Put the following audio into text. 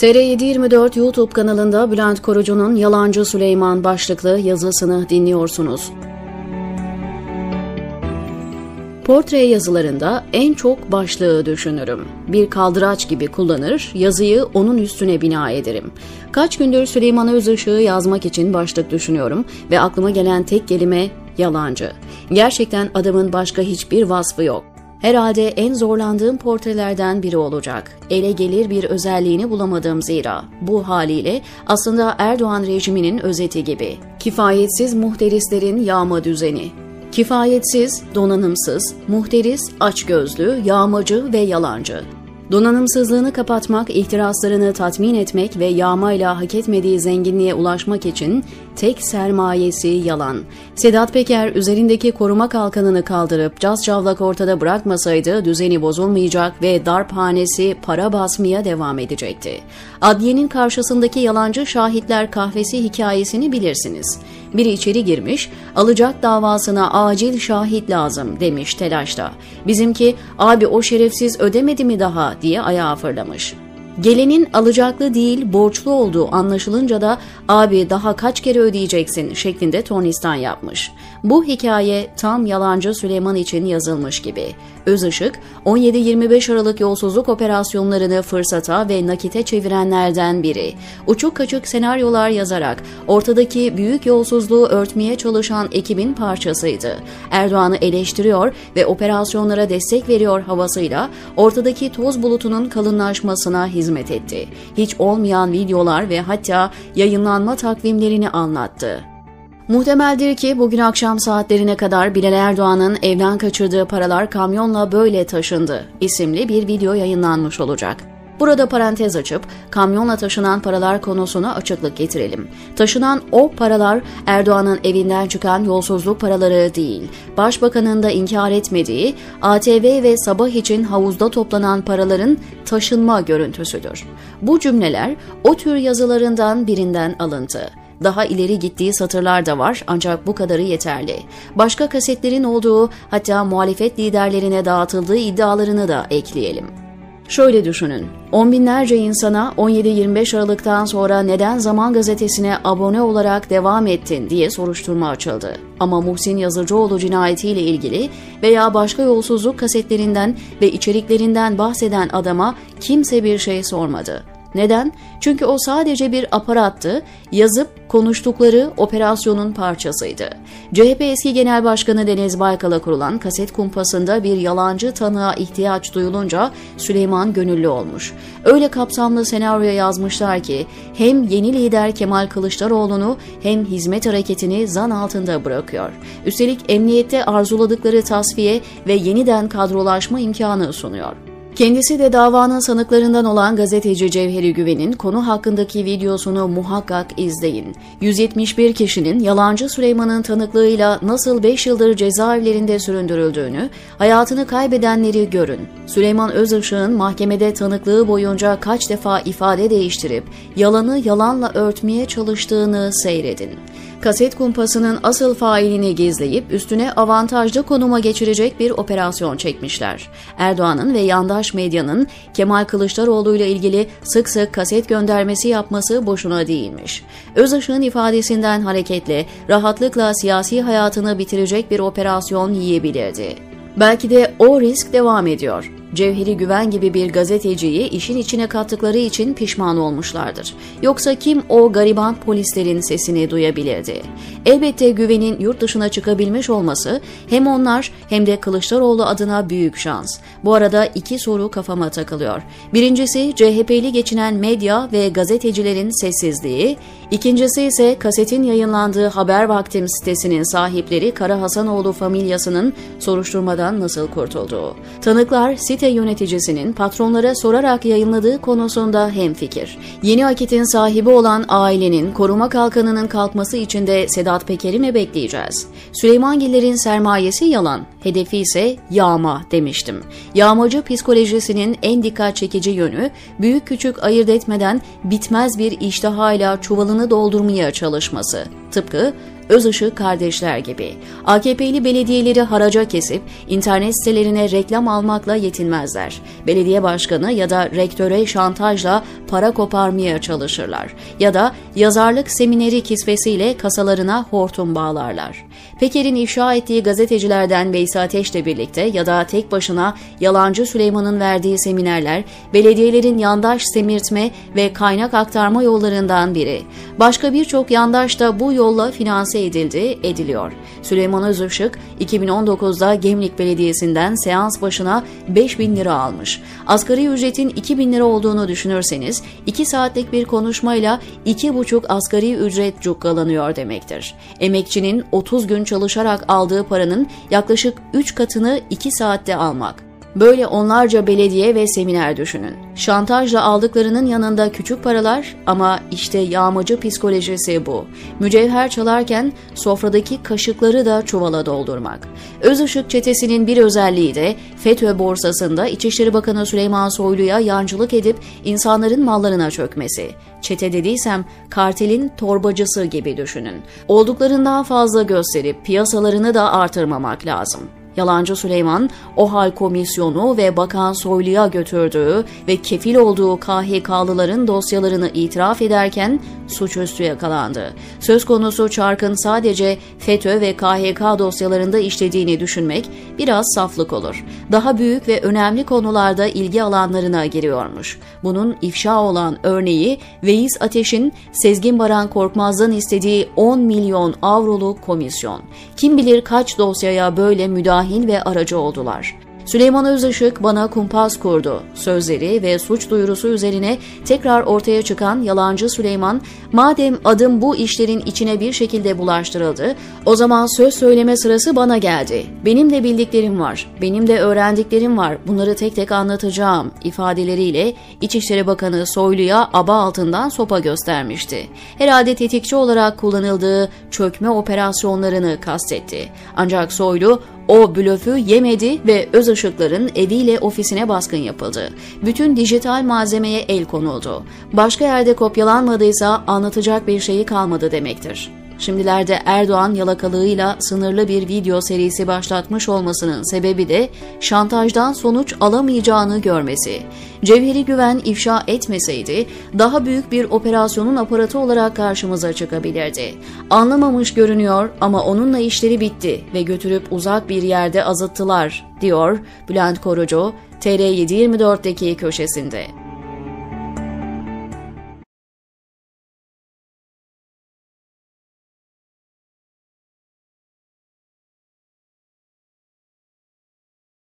TR724 YouTube kanalında Bülent Korucu'nun Yalancı Süleyman başlıklı yazısını dinliyorsunuz. Portre yazılarında en çok başlığı düşünürüm. Bir kaldıraç gibi kullanır, yazıyı onun üstüne bina ederim. Kaç gündür Süleyman Özışık'ı yazmak için başlık düşünüyorum ve aklıma gelen tek kelime yalancı. Gerçekten adamın başka hiçbir vasfı yok. Herhalde en zorlandığım portrelerden biri olacak. Ele gelir bir özelliğini bulamadım zira. Bu haliyle aslında Erdoğan rejiminin özeti gibi. Kifayetsiz muhterislerin yağma düzeni. Kifayetsiz, donanımsız, muhteris, açgözlü, yağmacı ve yalancı. Donanımsızlığını kapatmak, ihtiraslarını tatmin etmek ve yağmayla hak etmediği zenginliğe ulaşmak için tek sermayesi yalan. Sedat Peker üzerindeki koruma kalkanını kaldırıp caz cavlak ortada bırakmasaydı düzeni bozulmayacak ve darphanesi para basmaya devam edecekti. Adliyenin karşısındaki yalancı şahitler kahvesi hikayesini bilirsiniz. Biri içeri girmiş, alacak davasına acil şahit lazım demiş telaşla. Bizimki abi o şerefsiz ödemedi mi daha diye ayağa fırlamış. Gelenin alacaklı değil borçlu olduğu anlaşılınca da abi daha kaç kere ödeyeceksin şeklinde tornistan yapmış. Bu hikaye tam yalancı Süleyman için yazılmış gibi. Özışık 17-25 Aralık yolsuzluk operasyonlarını fırsata ve nakite çevirenlerden biri. Uçuk kaçık senaryolar yazarak ortadaki büyük yolsuzluğu örtmeye çalışan ekibin parçasıydı. Erdoğan'ı eleştiriyor ve operasyonlara destek veriyor havasıyla ortadaki toz bulutunun kalınlaşmasına hizmet etti. Hiç olmayan videolar ve hatta yayınlanma takvimlerini anlattı. Muhtemeldir ki bugün akşam saatlerine kadar Bilal Erdoğan'ın evden kaçırdığı paralar kamyonla böyle taşındı isimli bir video yayınlanmış olacak. Burada parantez açıp kamyonla taşınan paralar konusuna açıklık getirelim. Taşınan o paralar Erdoğan'ın evinden çıkan yolsuzluk paraları değil, Başbakanın da inkar etmediği ATV ve Sabah için havuzda toplanan paraların taşınma görüntüsüdür. Bu cümleler o tür yazılarından birinden alıntı. Daha ileri gittiği satırlar da var ancak bu kadarı yeterli. Başka kasetlerin olduğu hatta muhalefet liderlerine dağıtıldığı iddialarını da ekleyelim. Şöyle düşünün, on binlerce insana 17-25 Aralık'tan sonra neden Zaman Gazetesi'ne abone olarak devam ettin diye soruşturma açıldı. Ama Muhsin Yazıcıoğlu cinayetiyle ilgili veya başka yolsuzluk kasetlerinden ve içeriklerinden bahseden adama kimse bir şey sormadı. Neden? Çünkü o sadece bir aparattı, yazıp konuştukları operasyonun parçasıydı. CHP eski genel başkanı Deniz Baykal'a kurulan kaset kumpasında bir yalancı tanığa ihtiyaç duyulunca Süleyman gönüllü olmuş. Öyle kapsamlı senaryo yazmışlar ki hem yeni lider Kemal Kılıçdaroğlu'nu hem hizmet hareketini zan altında bırakıyor. Üstelik emniyette arzuladıkları tasfiye ve yeniden kadrolaşma imkanı sunuyor. Kendisi de davanın sanıklarından olan gazeteci Cevheri Güven'in konu hakkındaki videosunu muhakkak izleyin. 171 kişinin yalancı Süleyman'ın tanıklığıyla nasıl 5 yıldır cezaevlerinde süründürüldüğünü, hayatını kaybedenleri görün. Süleyman Özışık'ın mahkemede tanıklığı boyunca kaç defa ifade değiştirip yalanı yalanla örtmeye çalıştığını seyredin kaset kumpasının asıl failini gizleyip üstüne avantajlı konuma geçirecek bir operasyon çekmişler. Erdoğan'ın ve yandaş medyanın Kemal Kılıçdaroğlu ile ilgili sık sık kaset göndermesi yapması boşuna değilmiş. Özışık'ın ifadesinden hareketle rahatlıkla siyasi hayatını bitirecek bir operasyon yiyebilirdi. Belki de o risk devam ediyor. Cevheri Güven gibi bir gazeteciyi işin içine kattıkları için pişman olmuşlardır. Yoksa kim o gariban polislerin sesini duyabilirdi? Elbette Güven'in yurt dışına çıkabilmiş olması hem onlar hem de Kılıçdaroğlu adına büyük şans. Bu arada iki soru kafama takılıyor. Birincisi CHP'li geçinen medya ve gazetecilerin sessizliği, İkincisi ise kasetin yayınlandığı Haber Vaktim sitesinin sahipleri Kara Hasanoğlu familyasının soruşturmadan nasıl kurtulduğu. Tanıklar site site yöneticisinin patronlara sorarak yayınladığı konusunda hemfikir. Yeni akitin sahibi olan ailenin koruma kalkanının kalkması için de Sedat Peker'i mi bekleyeceğiz? Süleymangiller'in sermayesi yalan, hedefi ise yağma demiştim. Yağmacı psikolojisinin en dikkat çekici yönü büyük küçük ayırt etmeden bitmez bir iştahayla çuvalını doldurmaya çalışması. Tıpkı Özışık kardeşler gibi. AKP'li belediyeleri haraca kesip internet sitelerine reklam almakla yetinmezler. Belediye başkanı ya da rektöre şantajla para koparmaya çalışırlar. Ya da yazarlık semineri kisvesiyle kasalarına hortum bağlarlar. Peker'in ifşa ettiği gazetecilerden Veysel Ateş'le birlikte ya da tek başına yalancı Süleyman'ın verdiği seminerler, belediyelerin yandaş semirtme ve kaynak aktarma yollarından biri. Başka birçok yandaş da bu yolla finanse edildi, ediliyor. Süleyman Özışık 2019'da Gemlik Belediyesi'nden seans başına 5 bin lira almış. Asgari ücretin 2 bin lira olduğunu düşünürseniz 2 saatlik bir konuşmayla 2,5 asgari ücret cukkalanıyor demektir. Emekçinin 30 gün çalışarak aldığı paranın yaklaşık 3 katını 2 saatte almak. Böyle onlarca belediye ve seminer düşünün. Şantajla aldıklarının yanında küçük paralar ama işte yağmacı psikolojisi bu. Mücevher çalarken sofradaki kaşıkları da çuvala doldurmak. Özışık çetesinin bir özelliği de FETÖ borsasında İçişleri Bakanı Süleyman Soylu'ya yancılık edip insanların mallarına çökmesi. Çete dediysem kartelin torbacısı gibi düşünün. Olduklarından fazla gösterip piyasalarını da artırmamak lazım. Yalancı Süleyman, OHAL komisyonu ve Bakan Soylu'ya götürdüğü ve kefil olduğu KHK'lıların dosyalarını itiraf ederken suçüstü yakalandı. Söz konusu çarkın sadece FETÖ ve KHK dosyalarında işlediğini düşünmek biraz saflık olur. Daha büyük ve önemli konularda ilgi alanlarına giriyormuş. Bunun ifşa olan örneği Veys Ateş'in Sezgin Baran Korkmaz'dan istediği 10 milyon avroluk komisyon. Kim bilir kaç dosyaya böyle müdahil ve aracı oldular. Süleyman Özışık bana kumpas kurdu. Sözleri ve suç duyurusu üzerine tekrar ortaya çıkan yalancı Süleyman, madem adım bu işlerin içine bir şekilde bulaştırıldı, o zaman söz söyleme sırası bana geldi. Benim de bildiklerim var, benim de öğrendiklerim var, bunları tek tek anlatacağım ifadeleriyle İçişleri Bakanı Soylu'ya aba altından sopa göstermişti. Herhalde tetikçi olarak kullanıldığı çökme operasyonlarını kastetti. Ancak Soylu o blöfü yemedi ve öz ışıkların eviyle ofisine baskın yapıldı. Bütün dijital malzemeye el konuldu. Başka yerde kopyalanmadıysa anlatacak bir şeyi kalmadı demektir. Şimdilerde Erdoğan yalakalığıyla sınırlı bir video serisi başlatmış olmasının sebebi de şantajdan sonuç alamayacağını görmesi. Cevheri Güven ifşa etmeseydi daha büyük bir operasyonun aparatı olarak karşımıza çıkabilirdi. Anlamamış görünüyor ama onunla işleri bitti ve götürüp uzak bir yerde azıttılar, diyor Bülent Korucu TR724'deki köşesinde.